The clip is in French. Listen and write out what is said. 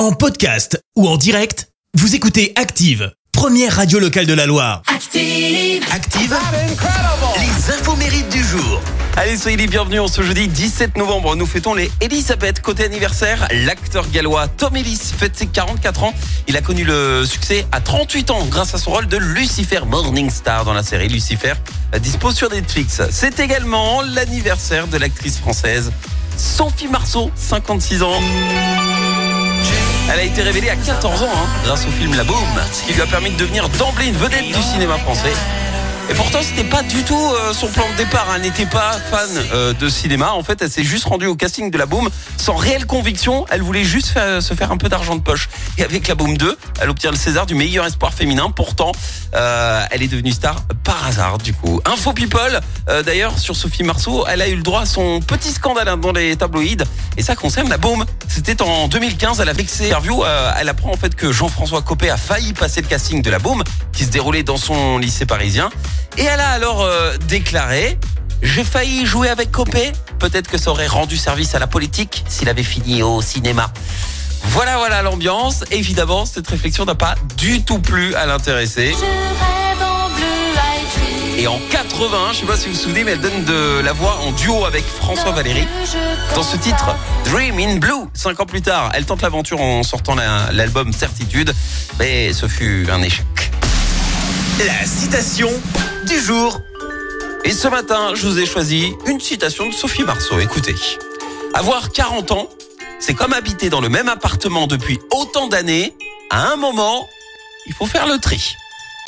En podcast ou en direct, vous écoutez Active, première radio locale de la Loire. Active. Active, les infos mérites du jour. Allez, soyez les bienvenus en ce jeudi 17 novembre. Nous fêtons les Elisabeth. Côté anniversaire, l'acteur gallois Tom Ellis fête ses 44 ans. Il a connu le succès à 38 ans grâce à son rôle de Lucifer Morningstar dans la série Lucifer, dispo sur Netflix. C'est également l'anniversaire de l'actrice française Sophie Marceau, 56 ans. Elle a été révélée à 14 ans hein, grâce au film La Boom, qui lui a permis de devenir d'emblée une vedette du cinéma français. Et pourtant, c'était pas du tout euh, son plan de départ. Elle n'était pas fan euh, de cinéma. En fait, elle s'est juste rendue au casting de la Boom sans réelle conviction. Elle voulait juste se faire un peu d'argent de poche. Et avec la Boom 2, elle obtient le César du meilleur espoir féminin. Pourtant, euh, elle est devenue star par hasard, du coup. Info People, euh, d'ailleurs, sur Sophie Marceau, elle a eu le droit à son petit scandale hein, dans les tabloïds. Et ça concerne la Boom. C'était en 2015, elle a vexé interview. euh, elle apprend en fait que Jean-François Copé a failli passer le casting de la Boom, qui se déroulait dans son lycée parisien. Et elle a alors euh, déclaré J'ai failli jouer avec Copé. Peut-être que ça aurait rendu service à la politique s'il avait fini au cinéma. Voilà, voilà l'ambiance. Évidemment, cette réflexion n'a pas du tout plu à l'intéressé. Et en 80, je sais pas si vous vous souvenez, mais elle donne de la voix en duo avec François Valéry dans ce titre Dream in Blue. Cinq ans plus tard, elle tente l'aventure en sortant la- l'album Certitude, mais ce fut un échec. La citation du jour. Et ce matin, je vous ai choisi une citation de Sophie Marceau. Écoutez. Avoir 40 ans, c'est comme habiter dans le même appartement depuis autant d'années. À un moment, il faut faire le tri.